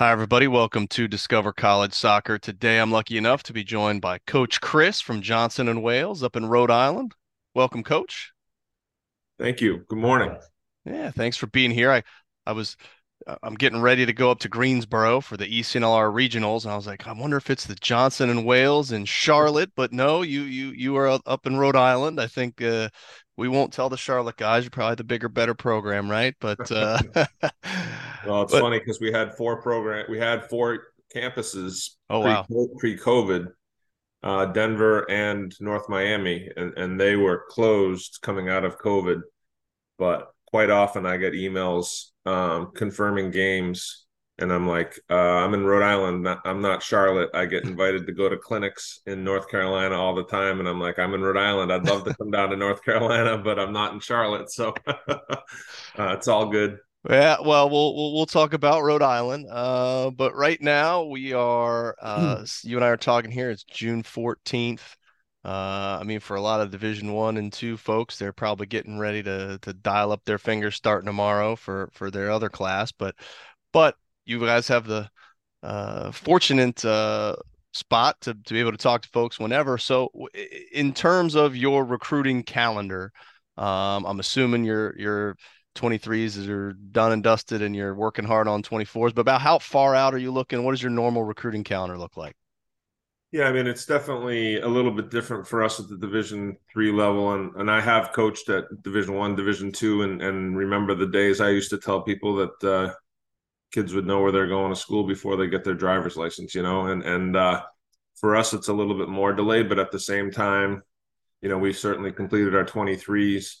Hi, everybody. Welcome to Discover College Soccer. Today, I'm lucky enough to be joined by Coach Chris from Johnson and Wales up in Rhode Island. Welcome, Coach. Thank you. Good morning. Yeah, thanks for being here. I, I was, uh, I'm getting ready to go up to Greensboro for the ECNLR regionals, and I was like, I wonder if it's the Johnson and Wales in Charlotte, but no, you, you, you are up in Rhode Island. I think uh, we won't tell the Charlotte guys. You're probably the bigger, better program, right? But uh, well, it's but, funny because we had four program, we had four campuses. Oh pre- wow! Pre-COVID, uh, Denver and North Miami, and and they were closed coming out of COVID. But quite often, I get emails um, confirming games and I'm like, uh, I'm in Rhode Island. I'm not Charlotte. I get invited to go to clinics in North Carolina all the time, and I'm like, I'm in Rhode Island. I'd love to come down to North Carolina, but I'm not in Charlotte, so uh, it's all good. Yeah, well, we'll we'll, we'll talk about Rhode Island, uh, but right now we are uh, you and I are talking here. It's June 14th. Uh, I mean, for a lot of Division One and Two folks, they're probably getting ready to to dial up their fingers starting tomorrow for for their other class, but but you guys have the uh, fortunate uh, spot to, to be able to talk to folks whenever. So, in terms of your recruiting calendar, um, I'm assuming your your 23s are done and dusted, and you're working hard on 24s. But about how far out are you looking? What does your normal recruiting calendar look like? Yeah, I mean it's definitely a little bit different for us at the Division three level, and and I have coached at Division one, Division two, and and remember the days I used to tell people that uh, kids would know where they're going to school before they get their driver's license, you know, and and uh, for us it's a little bit more delayed, but at the same time, you know, we've certainly completed our 23s,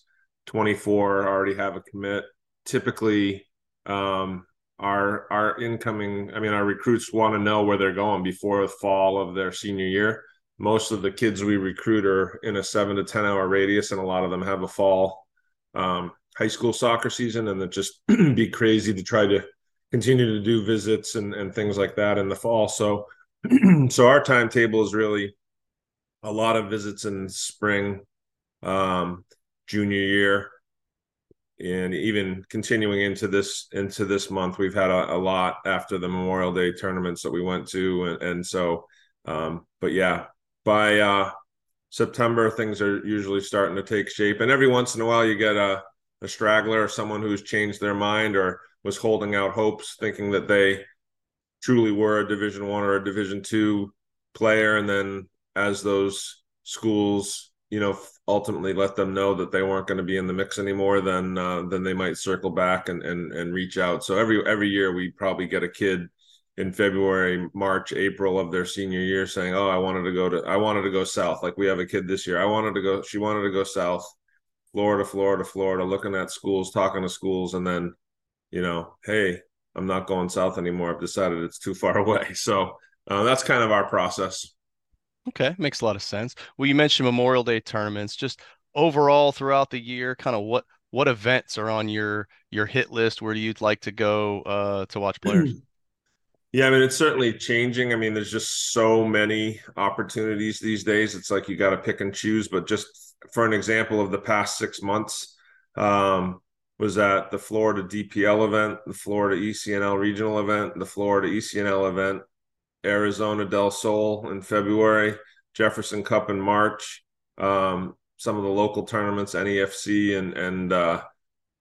24 already have a commit. Typically, um, our our incoming, I mean, our recruits want to know where they're going before the fall of their senior year. Most of the kids we recruit are in a seven to ten hour radius, and a lot of them have a fall um, high school soccer season, and it just be crazy to try to continue to do visits and, and things like that in the fall. So, so our timetable is really a lot of visits in spring, um, junior year, and even continuing into this into this month. We've had a, a lot after the Memorial Day tournaments that we went to, and, and so, um, but yeah, by uh, September things are usually starting to take shape, and every once in a while you get a a straggler someone who's changed their mind or was holding out hopes, thinking that they truly were a Division One or a Division Two player, and then as those schools, you know, ultimately let them know that they weren't going to be in the mix anymore, then uh, then they might circle back and and and reach out. So every every year we probably get a kid in February, March, April of their senior year saying, "Oh, I wanted to go to I wanted to go south." Like we have a kid this year. I wanted to go. She wanted to go south. Florida, Florida, Florida, looking at schools, talking to schools, and then you know, hey, I'm not going south anymore. I've decided it's too far away. So uh, that's kind of our process. Okay, makes a lot of sense. Well, you mentioned Memorial Day tournaments. Just overall throughout the year, kind of what what events are on your your hit list? Where do you like to go uh, to watch players? Yeah, I mean it's certainly changing. I mean, there's just so many opportunities these days. It's like you got to pick and choose. But just for an example of the past six months, um, was at the Florida DPL event, the Florida ECNL regional event, the Florida ECNL event, Arizona Del Sol in February, Jefferson Cup in March, um, some of the local tournaments, NEFC and and uh,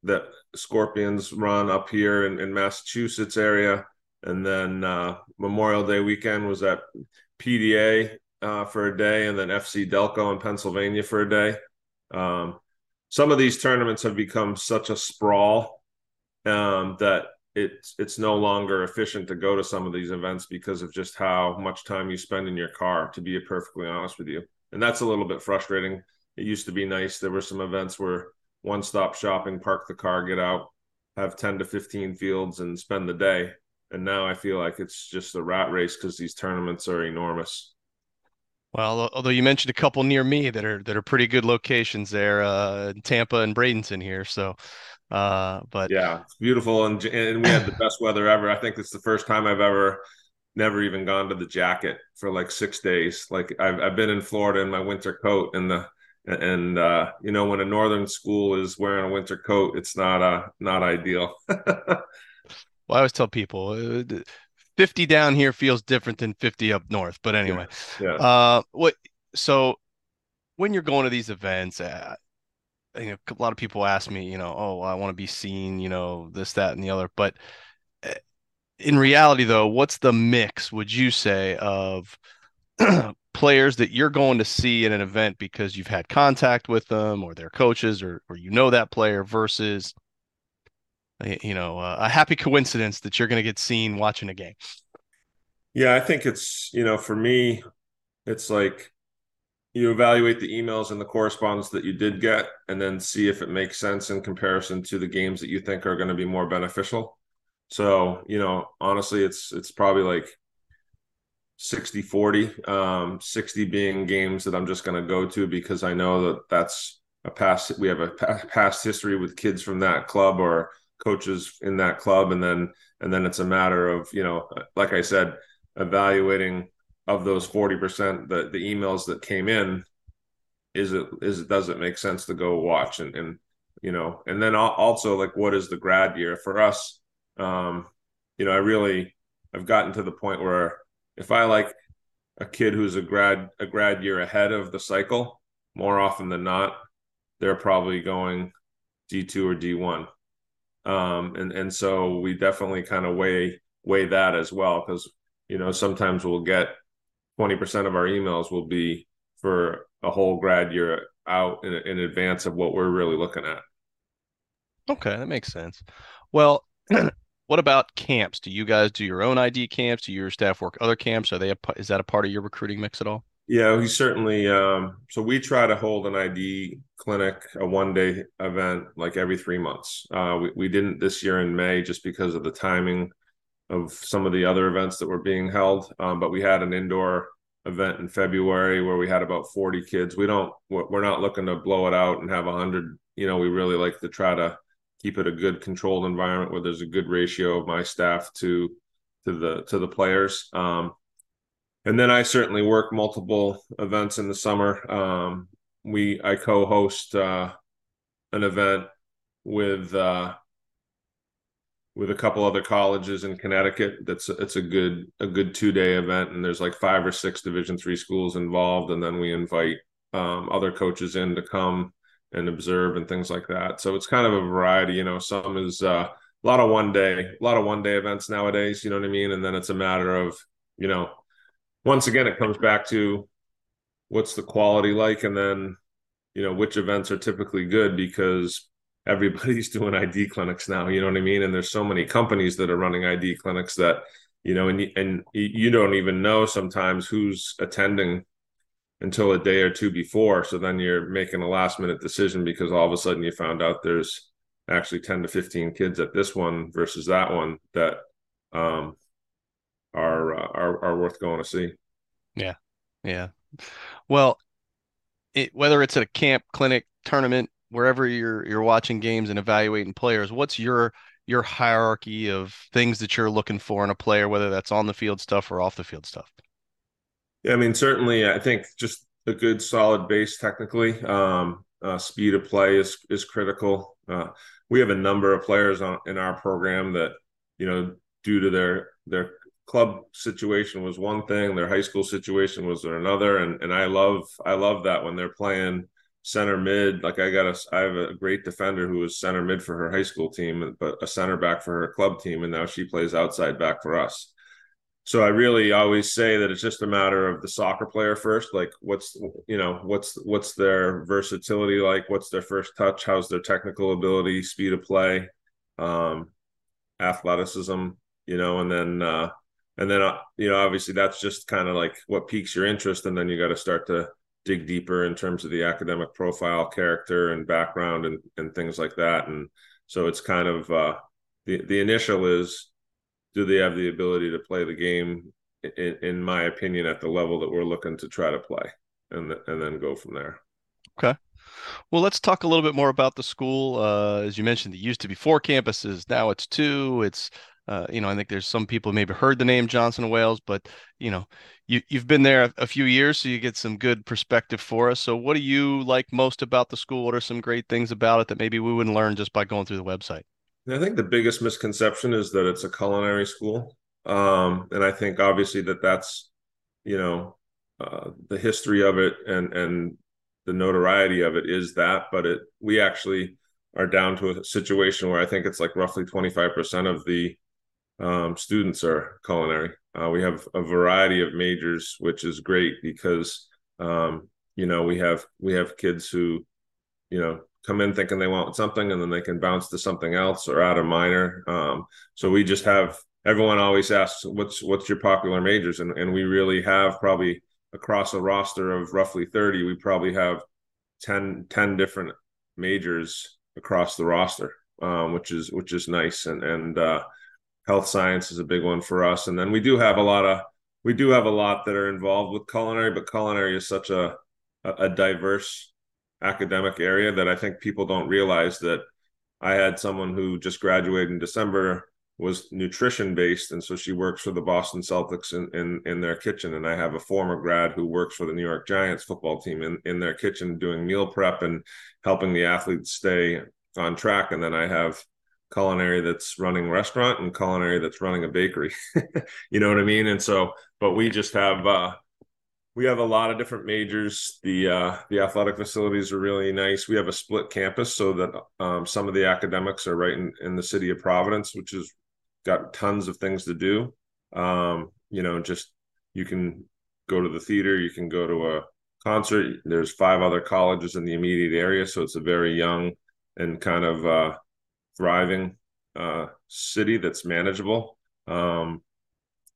that Scorpions run up here in, in Massachusetts area. And then uh, Memorial Day weekend was at PDA uh, for a day, and then FC Delco in Pennsylvania for a day. Um, some of these tournaments have become such a sprawl um, that it's it's no longer efficient to go to some of these events because of just how much time you spend in your car. To be perfectly honest with you, and that's a little bit frustrating. It used to be nice. There were some events where one stop shopping, park the car, get out, have ten to fifteen fields, and spend the day and now I feel like it's just a rat race because these tournaments are enormous. Well, although you mentioned a couple near me that are that are pretty good locations there, uh, Tampa and Bradenton here. So, uh, but yeah, it's beautiful, and and we had the best weather ever. I think it's the first time I've ever never even gone to the jacket for like six days. Like I've I've been in Florida in my winter coat, and the and uh, you know when a northern school is wearing a winter coat, it's not uh not ideal. Well, I always tell people uh, 50 down here feels different than 50 up north. But anyway, yeah. yeah. Uh, what so when you're going to these events, uh, you know, a lot of people ask me, you know, oh, I want to be seen, you know, this, that, and the other. But uh, in reality, though, what's the mix? Would you say of players that you're going to see in an event because you've had contact with them or their coaches or or you know that player versus you know, uh, a happy coincidence that you're going to get seen watching a game. Yeah, I think it's, you know, for me, it's like you evaluate the emails and the correspondence that you did get and then see if it makes sense in comparison to the games that you think are going to be more beneficial. So, you know, honestly, it's it's probably like 60 40, um, 60 being games that I'm just going to go to because I know that that's a past, we have a past history with kids from that club or coaches in that club and then and then it's a matter of you know like i said evaluating of those 40% the the emails that came in is it is it does it make sense to go watch and and you know and then also like what is the grad year? For us um you know i really i've gotten to the point where if i like a kid who's a grad a grad year ahead of the cycle more often than not they're probably going d2 or d1 um, and and so we definitely kind of weigh weigh that as well because you know sometimes we'll get 20% of our emails will be for a whole grad year out in, in advance of what we're really looking at. Okay that makes sense. Well what about camps? Do you guys do your own id camps? Do your staff work other camps? Are they a, is that a part of your recruiting mix at all yeah, we certainly. Um, so we try to hold an ID clinic, a one day event, like every three months. Uh, we, we didn't this year in May just because of the timing of some of the other events that were being held. Um, but we had an indoor event in February where we had about 40 kids. We don't, we're not looking to blow it out and have 100. You know, we really like to try to keep it a good controlled environment where there's a good ratio of my staff to to the to the players. Um, and then I certainly work multiple events in the summer. Um, we I co-host uh, an event with uh, with a couple other colleges in Connecticut. That's it's a good a good two day event, and there's like five or six Division three schools involved, and then we invite um, other coaches in to come and observe and things like that. So it's kind of a variety. You know, some is uh, a lot of one day, a lot of one day events nowadays. You know what I mean? And then it's a matter of you know once again, it comes back to what's the quality like, and then you know which events are typically good because everybody's doing ID clinics now. You know what I mean? And there's so many companies that are running ID clinics that you know, and and you don't even know sometimes who's attending until a day or two before. So then you're making a last minute decision because all of a sudden you found out there's actually 10 to 15 kids at this one versus that one that um, are uh, are are worth going to see. Yeah, yeah. Well, it, whether it's at a camp, clinic, tournament, wherever you're you're watching games and evaluating players, what's your your hierarchy of things that you're looking for in a player, whether that's on the field stuff or off the field stuff? Yeah, I mean, certainly, I think just a good solid base technically. Um, uh, speed of play is is critical. Uh, we have a number of players on in our program that you know due to their their club situation was one thing, their high school situation was another, and and I love I love that when they're playing center mid. Like I got a, I have a great defender who was center mid for her high school team, but a center back for her club team, and now she plays outside back for us. So I really always say that it's just a matter of the soccer player first. Like what's you know what's what's their versatility like? What's their first touch? How's their technical ability, speed of play, um, athleticism? You know, and then uh, and then uh, you know obviously that's just kind of like what piques your interest, and then you got to start to dig deeper in terms of the academic profile, character, and background, and and things like that. And so it's kind of uh, the the initial is do they have the ability to play the game? In, in my opinion, at the level that we're looking to try to play, and and then go from there. Okay. Well, let's talk a little bit more about the school. Uh, as you mentioned, it used to be four campuses. Now it's two. It's uh, you know, I think there's some people maybe heard the name Johnson Wales, but you know, you you've been there a, a, few years, so you get some good perspective for us. So, what do you like most about the school? What are some great things about it that maybe we wouldn't learn just by going through the website? I think the biggest misconception is that it's a culinary school, um, and I think obviously that that's you know uh, the history of it and and the notoriety of it is that, but it we actually are down to a situation where I think it's like roughly 25% of the um, students are culinary. Uh, we have a variety of majors, which is great because um, you know we have we have kids who you know come in thinking they want something and then they can bounce to something else or add a minor. Um, so we just have everyone always asks what's what's your popular majors and, and we really have probably across a roster of roughly 30 we probably have 10 10 different majors across the roster um, which is which is nice and and uh, health science is a big one for us. And then we do have a lot of we do have a lot that are involved with culinary but culinary is such a a diverse academic area that i think people don't realize that i had someone who just graduated in december was nutrition based. And so she works for the boston celtics in, in in their kitchen. And i have a former grad who works for the new york giants football team in in their kitchen doing meal prep and helping the athletes stay on track. And then i have culinary that's running restaurant and culinary that's running a bakery. You know what i mean? And so but we just have uh we have a lot of different majors. The uh the athletic facilities are really nice. We have a split campus so that um, some of the academics are right in, in the city of providence which has got tons of things to do. Um you know just you can go to the theater you can go to a concert. There's five other colleges in the immediate area so it's a very young and kind of uh thriving uh, city that's manageable. Um,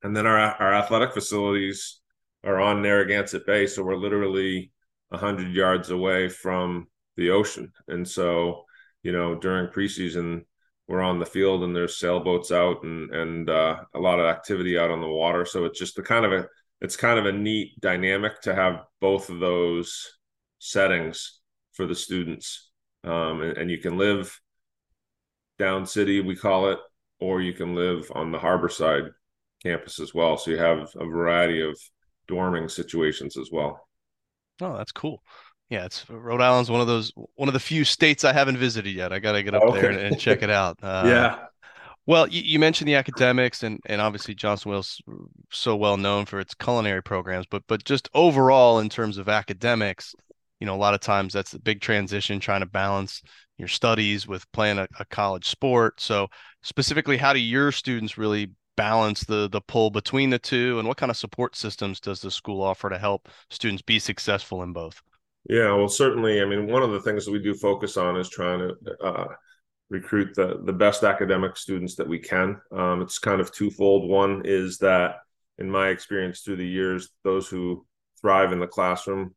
and then our our athletic facilities are on Narragansett Bay, so we're literally hundred yards away from the ocean. And so, you know, during preseason, we're on the field and there's sailboats out and and uh, a lot of activity out on the water. So it's just the kind of a it's kind of a neat dynamic to have both of those settings for the students. Um, and, and you can live down city, we call it, or you can live on the Harborside campus as well. So you have a variety of dorming situations as well. Oh, that's cool. Yeah, it's Rhode Island's one of those one of the few states I haven't visited yet. I got to get up okay. there and, and, check it out. Uh, yeah. Well, you, you, mentioned the academics, and and obviously Johnson Wales so well known for its culinary programs, but but just overall in terms of academics, you know, a lot of times that's a big transition trying to balance your studies with playing a, a college sport. So specifically, how do your students really balance the the pull between the two and what kind of support systems does the school offer to help students be successful in both? Yeah well certainly i mean one of the things that we do focus on is trying to uh, recruit the the best academic students that we can. Um, it's kind of twofold. One is that in my experience through the years those who thrive in the classroom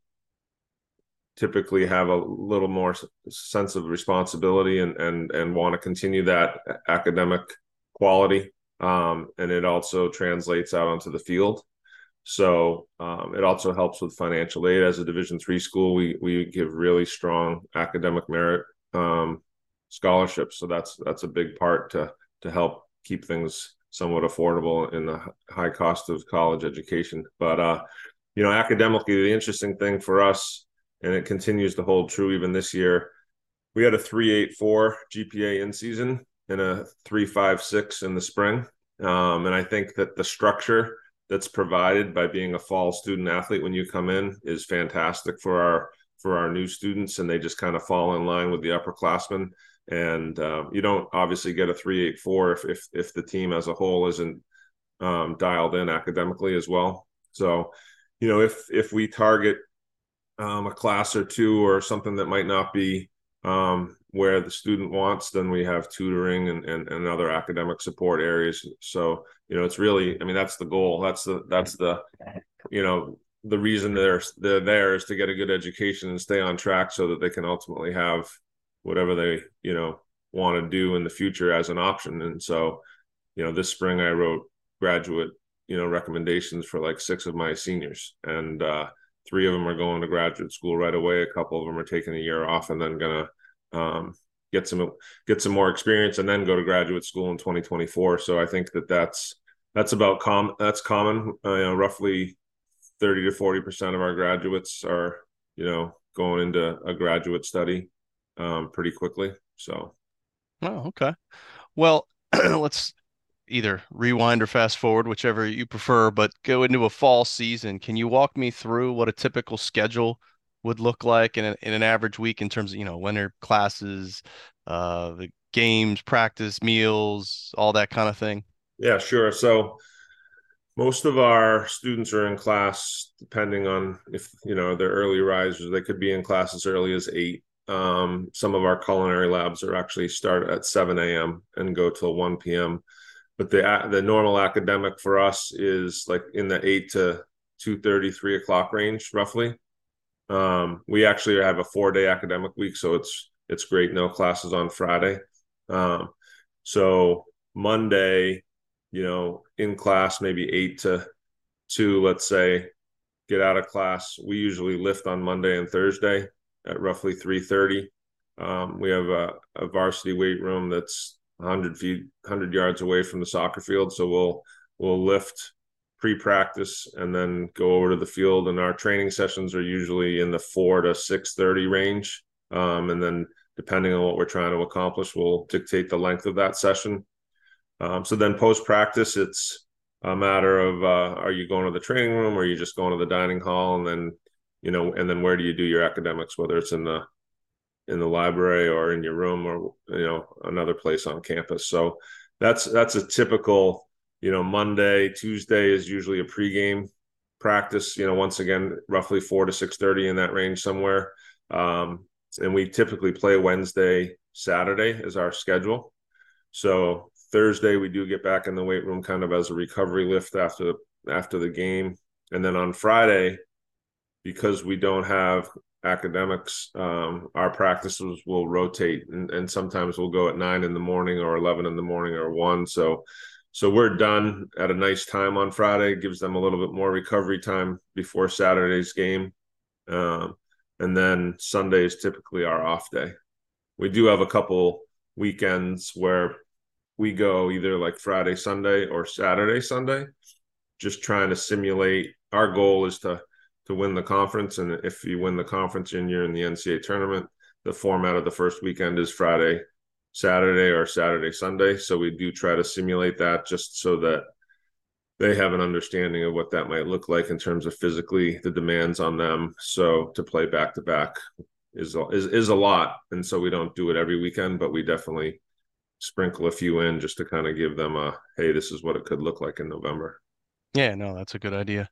typically have a little more sense of responsibility and and and want to continue that academic quality um, and it also translates out onto the field. So um, it also helps with financial aid. As a division three school we we give really strong academic merit um, scholarships. So that's that's a big part to to help keep things somewhat affordable in the high cost of college education. But uh you know academically the interesting thing for us and it continues to hold true even this year. We had a 384 GPA in season and a 356 in the spring. Um, and I think that the structure that's provided by being a fall student athlete when you come in is fantastic for our for our new students, and they just kind of fall in line with the upperclassmen. And uh, you don't obviously get a three eight four if if if the team as a whole isn't um, dialed in academically as well. So, you know, if if we target um, a class or two or something that might not be um, where the student wants, then we have tutoring and, and, and other academic support areas. So, you know, it's really, I mean, that's the goal. That's the, that's the, you know, the reason they're, they're there is to get a good education and stay on track so that they can ultimately have whatever they, you know, want to do in the future as an option. And so, you know, this spring I wrote graduate, you know, recommendations for like six of my seniors and, uh, three of them are going to graduate school right away. A couple of them are taking a year off and then gonna um, get some get some more experience and then go to graduate school in 2024. So I think that that's that's about com that's common. Uh, you know, roughly 30 to 40 percent of our graduates are you know going into a graduate study um, pretty quickly. So, oh, okay. Well, let's either rewind or fast forward, whichever you prefer, but go into a fall season. Can you walk me through what a typical schedule would look like in, a, in an average week in terms of, you know, winter classes, uh, the games, practice, meals, all that kind of thing? Yeah, sure. So most of our students are in class, depending on if, you know, they're early risers, they could be in class as early as eight. Um, some of our culinary labs are actually start at 7 a.m. and go till 1 p.m but the the normal academic for us is like in the eight to two thirty, three o'clock range, roughly. Um, we actually have a four day academic week, so it's it's great. No classes on Friday. Um, so Monday, you know, in class maybe eight to two, let's say, get out of class. We usually lift on Monday and Thursday at roughly three thirty. Um, we have a, a varsity weight room that's 100 feet 100 yards away from the soccer field. So we'll we'll lift pre-practice and then go over to the field. And our training sessions are usually in the 4 to 6:30 range. Um, and then depending on what we're trying to accomplish we'll dictate the length of that session. Um, so then post practice it's a matter of uh, are you going to the training room? Or are you just going to the dining hall? And then you know and then where do you do your academics whether it's in the in the library or in your room or you know another place on campus. So that's that's a typical you know Monday Tuesday is usually a pregame practice. You know once again roughly four to six thirty in that range somewhere. Um, and we typically play Wednesday Saturday is our schedule. So Thursday we do get back in the weight room kind of as a recovery lift after the after the game, and then on Friday because we don't have academics um, our practices will rotate and, and, sometimes we'll go at nine in the morning or 11 in the morning or one. So so we're done at a nice time on friday. It gives them a little bit more recovery time before saturday's game. Um, and then sunday is typically our off day. We do have a couple weekends where we go either like friday sunday or saturday sunday just trying to simulate. Our goal is to to win the conference. And if you win the conference and you're in the NCAA tournament, the format of the first weekend is Friday, Saturday, or Saturday, Sunday. So we do try to simulate that just so that they have an understanding of what that might look like in terms of physically the demands on them. So to play back to back is is is a lot, and so we don't do it every weekend, but we definitely sprinkle a few in just to kind of give them a hey, this is what it could look like in November. Yeah, no, that's a good idea.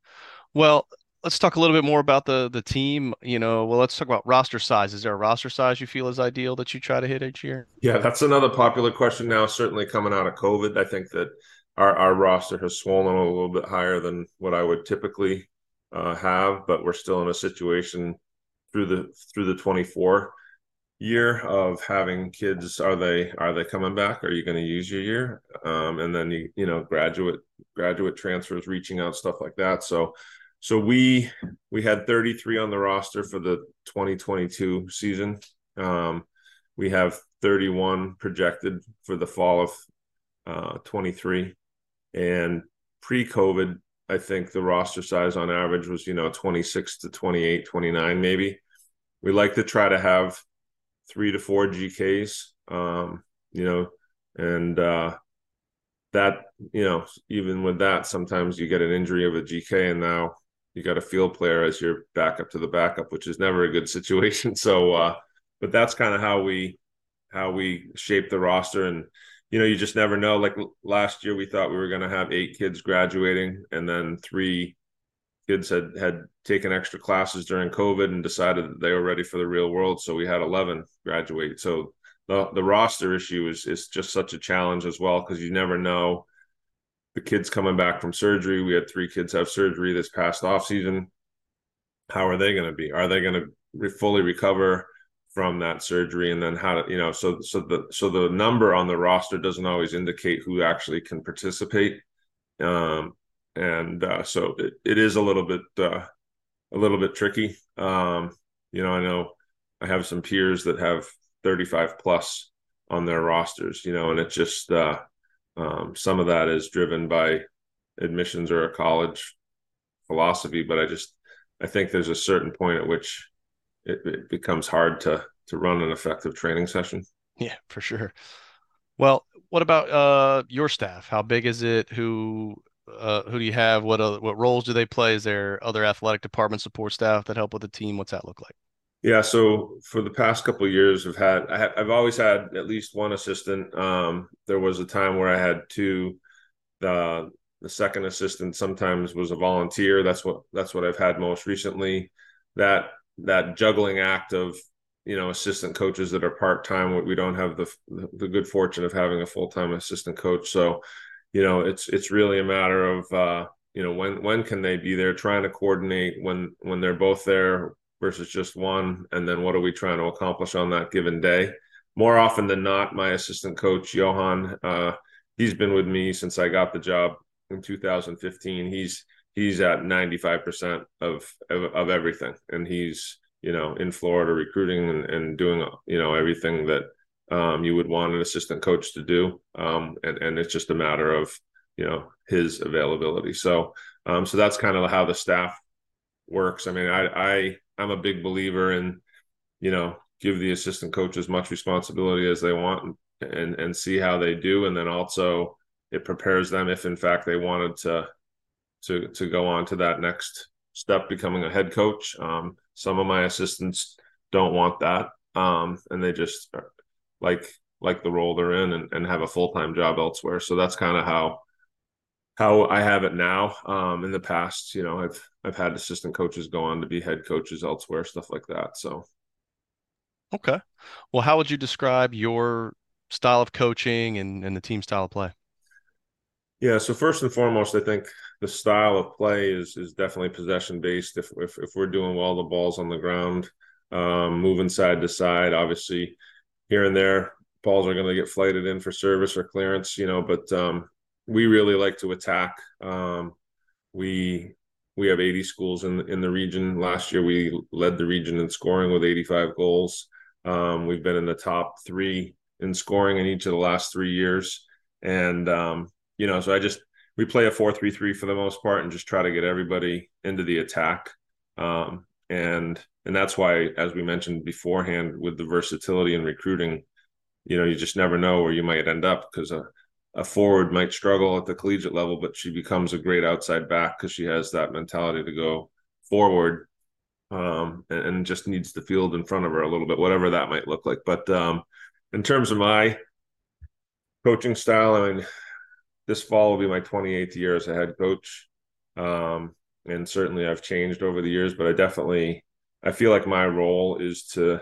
Well, let's talk a little bit more about the the team. You know, well, let's talk about roster size. Is there a roster size you feel is ideal that you try to hit each year? Yeah, that's another popular question now. Certainly coming out of COVID, I think that our our roster has swollen a little bit higher than what I would typically uh, have, but we're still in a situation through the through the 24 year of having kids are they are they coming back are you going to use your year um, and then you you know graduate graduate transfers reaching out stuff like that so so we we had 33 on the roster for the 2022 season. Um, we have 31 projected for the fall of uh, 23, and pre-COVID, I think the roster size on average was you know 26 to 28, 29 maybe. We like to try to have three to four GKs, um, you know, and uh, that you know even with that sometimes you get an injury of a GK, and now you got a field player as your backup to the backup, which is never a good situation. So, uh, but that's kind of how we how we shape the roster, and you know, you just never know. Like last year, we thought we were going to have eight kids graduating, and then three kids had had taken extra classes during COVID and decided that they were ready for the real world. So we had eleven graduate. So the the roster issue is is just such a challenge as well because you never know the kids coming back from surgery. We had three kids have surgery this past off season. How are they going to be? Are they going to re- fully recover from that surgery? And then how to, you know, so so the so the number on the roster doesn't always indicate who actually can participate. Um, and uh, so it, it is a little bit uh, a little bit tricky. Um, you know, I know I have some peers that have 35 plus on their rosters, you know, and it just uh, um, some of that is driven by admissions or a college philosophy, but I just I think there's a certain point at which it, it becomes hard to to run an effective training session. Yeah, for sure. Well, what about uh, your staff? How big is it? Who uh, who do you have? What uh, what roles do they play? Is there other athletic department support staff that help with the team? What's that look like? Yeah, so for the past couple years, I've had I have always had at least one assistant. Um, there was a time where I had two. The the second assistant sometimes was a volunteer. That's what that's what I've had most recently. That that juggling act of you know assistant coaches that are part time. We don't have the the good fortune of having a full time assistant coach. So, you know, it's it's really a matter of uh, you know when when can they be there, trying to coordinate when when they're both there versus just one? And then what are we trying to accomplish on that given day? More often than not, my assistant coach, Johan, uh, he's been with me since I got the job in 2015. He's he's at 95% of, of, of everything. And he's, you know, in Florida recruiting and, and doing, you know, everything that um, you would want an assistant coach to do. Um, and, and it's just a matter of, you know, his availability. So, um, so that's kind of how the staff works. I mean, I, I I'm a big believer in, you know, give the assistant coach as much responsibility as they want and, and, and see how they do. And then also it prepares them if in fact they wanted to to to go on to that next step, becoming a head coach. Um, some of my assistants don't want that. Um, and they just like like the role they're in and, and have a full-time job elsewhere. So that's kind of how how I have it now. Um, in the past, you know, I've I've had assistant coaches go on to be head coaches elsewhere, stuff like that. So, okay. Well, how would you describe your style of coaching and, and the team style of play? Yeah. So first and foremost, I think the style of play is is definitely possession based. If if, if we're doing well, the balls on the ground, um, moving side to side, obviously here and there, balls are going to get flighted in for service or clearance, you know, but um, we really like to attack. Um, we we have 80 schools in in the region. Last year, we led the region in scoring with 85 goals. Um, we've been in the top three in scoring in each of the last three years, and um, you know, so I just we play a four-three-three for the most part, and just try to get everybody into the attack. Um, and and that's why, as we mentioned beforehand, with the versatility in recruiting, you know, you just never know where you might end up because a, a forward might struggle at the collegiate level, but she becomes a great outside back because she has that mentality to go forward um, and, and, just needs the field in front of her a little bit, whatever that might look like. But um, in terms of my coaching style, I mean, this fall will be my 28th year as a head coach. Um, and certainly I've changed over the years, but I definitely, I feel like my role is to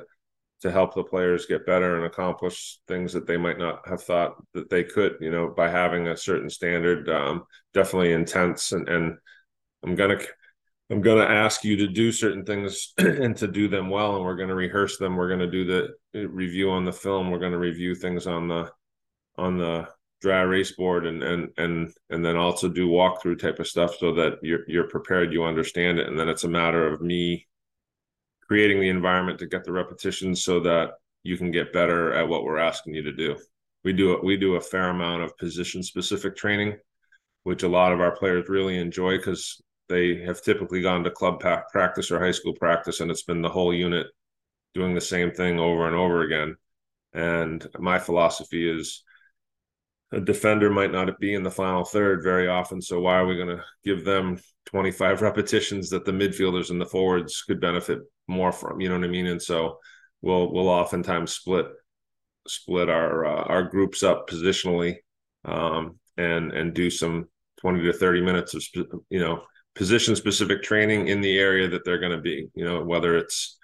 to help the players get better and accomplish things that they might not have thought that they could, you know, by having a certain standard. Um, definitely intense, and and I'm gonna I'm gonna ask you to do certain things and to do them well, and we're gonna rehearse them. We're gonna do the review on the film. We're gonna review things on the on the dry erase board and and and and then also do walkthrough type of stuff so that you're you're prepared you understand it and then it's a matter of me creating the environment to get the repetitions so that you can get better at what we're asking you to do. We do we do a fair amount of position specific training, which a lot of our players really enjoy because they have typically gone to club practice or high school practice, and it's been the whole unit doing the same thing over and over again. And my philosophy is a defender might not be in the final third very often. So why are we going to give them 25 repetitions that the midfielders and the forwards could benefit more from? You know what I mean? And so we'll we'll oftentimes split split our uh, our groups up positionally um, and and do some 20 to 30 minutes of you know position specific training in the area that they're going to be. You know whether it's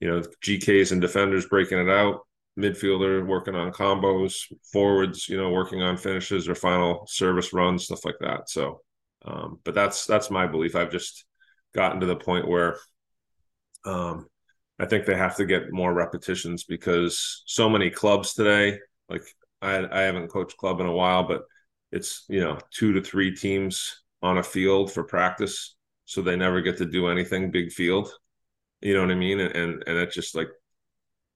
you know GKs and defenders breaking it out midfielder working on combos, forwards, you know, working on finishes or final service runs, stuff like that. So, um, but that's that's my belief. I've just gotten to the point where um, I think they have to get more repetitions because so many clubs today, like I, I haven't coached club in a while, but it's you know two to three teams on a field for practice, so they never get to do anything big field. You know what I mean? And and, and it just like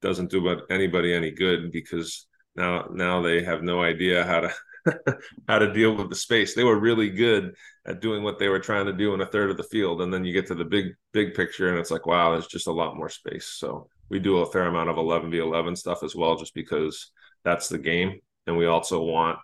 doesn't do anybody any good because now now they have no idea how to how to deal with the space. They were really good at doing what they were trying to do in a third of the field, and then you get to the big big picture, and it's like, wow, there's just a lot more space. So we do a fair amount of 11 v 11 stuff as well, just because that's the game, and we also want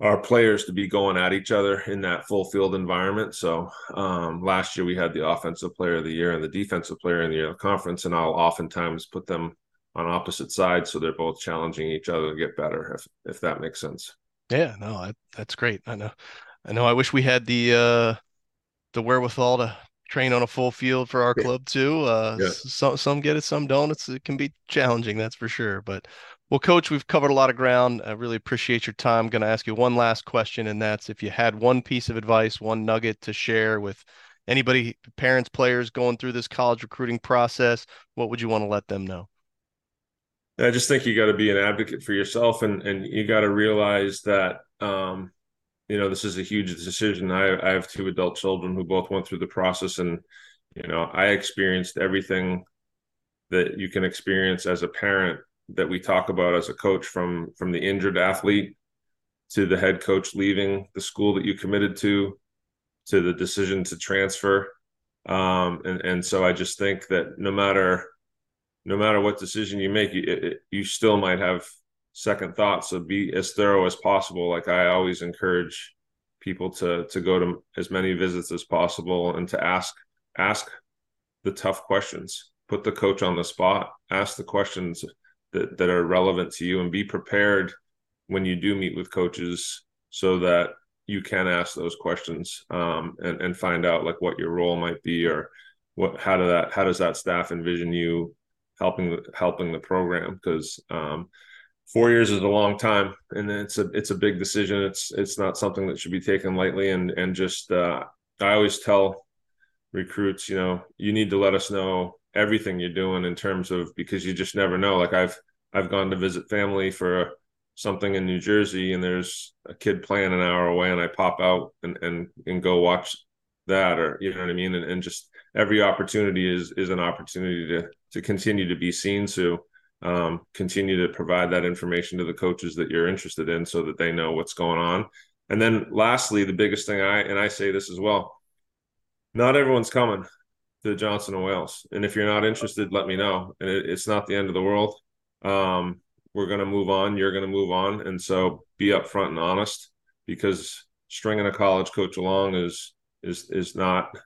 our players to be going at each other in that full field environment. So um, last year we had the offensive player of the year and the defensive player in the year of conference, and I'll oftentimes put them on opposite sides so they're both challenging each other to get better. If if that makes sense. Yeah, no, I, that's great. I know, I know. I wish we had the uh, the wherewithal to train on a full field for our club too. Uh, yeah. Some some get it, some don't. It's it can be challenging, that's for sure. But well, Coach, we've covered a lot of ground. I really appreciate your time. I'm going to ask you one last question, and that's if you had one piece of advice, one nugget to share with anybody, parents, players going through this college recruiting process, what would you want to let them know? I just think you got to be an advocate for yourself, and and you got to realize that um, you know this is a huge decision. I I have two adult children who both went through the process, and you know I experienced everything that you can experience as a parent that we talk about as a coach from from the injured athlete to the head coach leaving the school that you committed to to the decision to transfer um, and and so I just think that no matter no matter what decision you make you it, you still might have second thoughts. So be as thorough as possible. Like I always encourage people to to go to as many visits as possible and to ask ask the tough questions. Put the coach on the spot. Ask the questions that, that are relevant to you and be prepared when you do meet with coaches so that you can ask those questions um, and, and find out like what your role might be or what how do that how does that staff envision you helping helping the program because um, four years is a long time and it's a it's a big decision it's it's not something that should be taken lightly and and just uh, I always tell recruits you know you need to let us know everything you're doing in terms of because you just never know. Like I've I've gone to visit family for something in New Jersey and there's a kid playing an hour away and I pop out and and and go watch that or you know what I mean and, and just every opportunity is is an opportunity to to continue to be seen to um, continue to provide that information to the coaches that you're interested in so that they know what's going on and then lastly the biggest thing I and I say this as well not everyone's coming to Johnson and Wales. And if you're not interested, let me know. And it, it's not the end of the world. Um, we're going to move on. You're going to move on. And so be upfront and honest because stringing a college coach along is is is not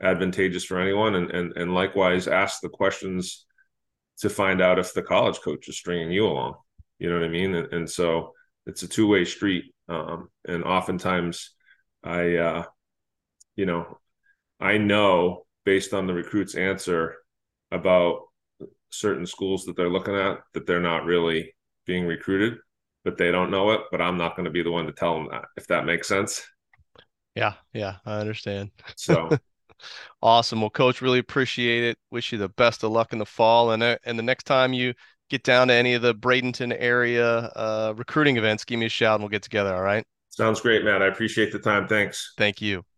advantageous for anyone. And and and likewise, ask the questions to find out if the college coach is stringing you along. You know what I mean? And, and so it's a two way street. Um, and oftentimes, I uh, you know, I know based on the recruit's answer about certain schools that they're looking at that they're not really being recruited, but they don't know it. But I'm not going to be the one to tell them that, if that makes sense. Yeah, yeah, I understand. So awesome. Well, coach, really appreciate it. Wish you the best of luck in the fall. And, uh, and the next time you get down to any of the Bradenton area uh, recruiting events, give me a shout and we'll get together. All right. Sounds great, Matt. I appreciate the time. Thanks. Thank you.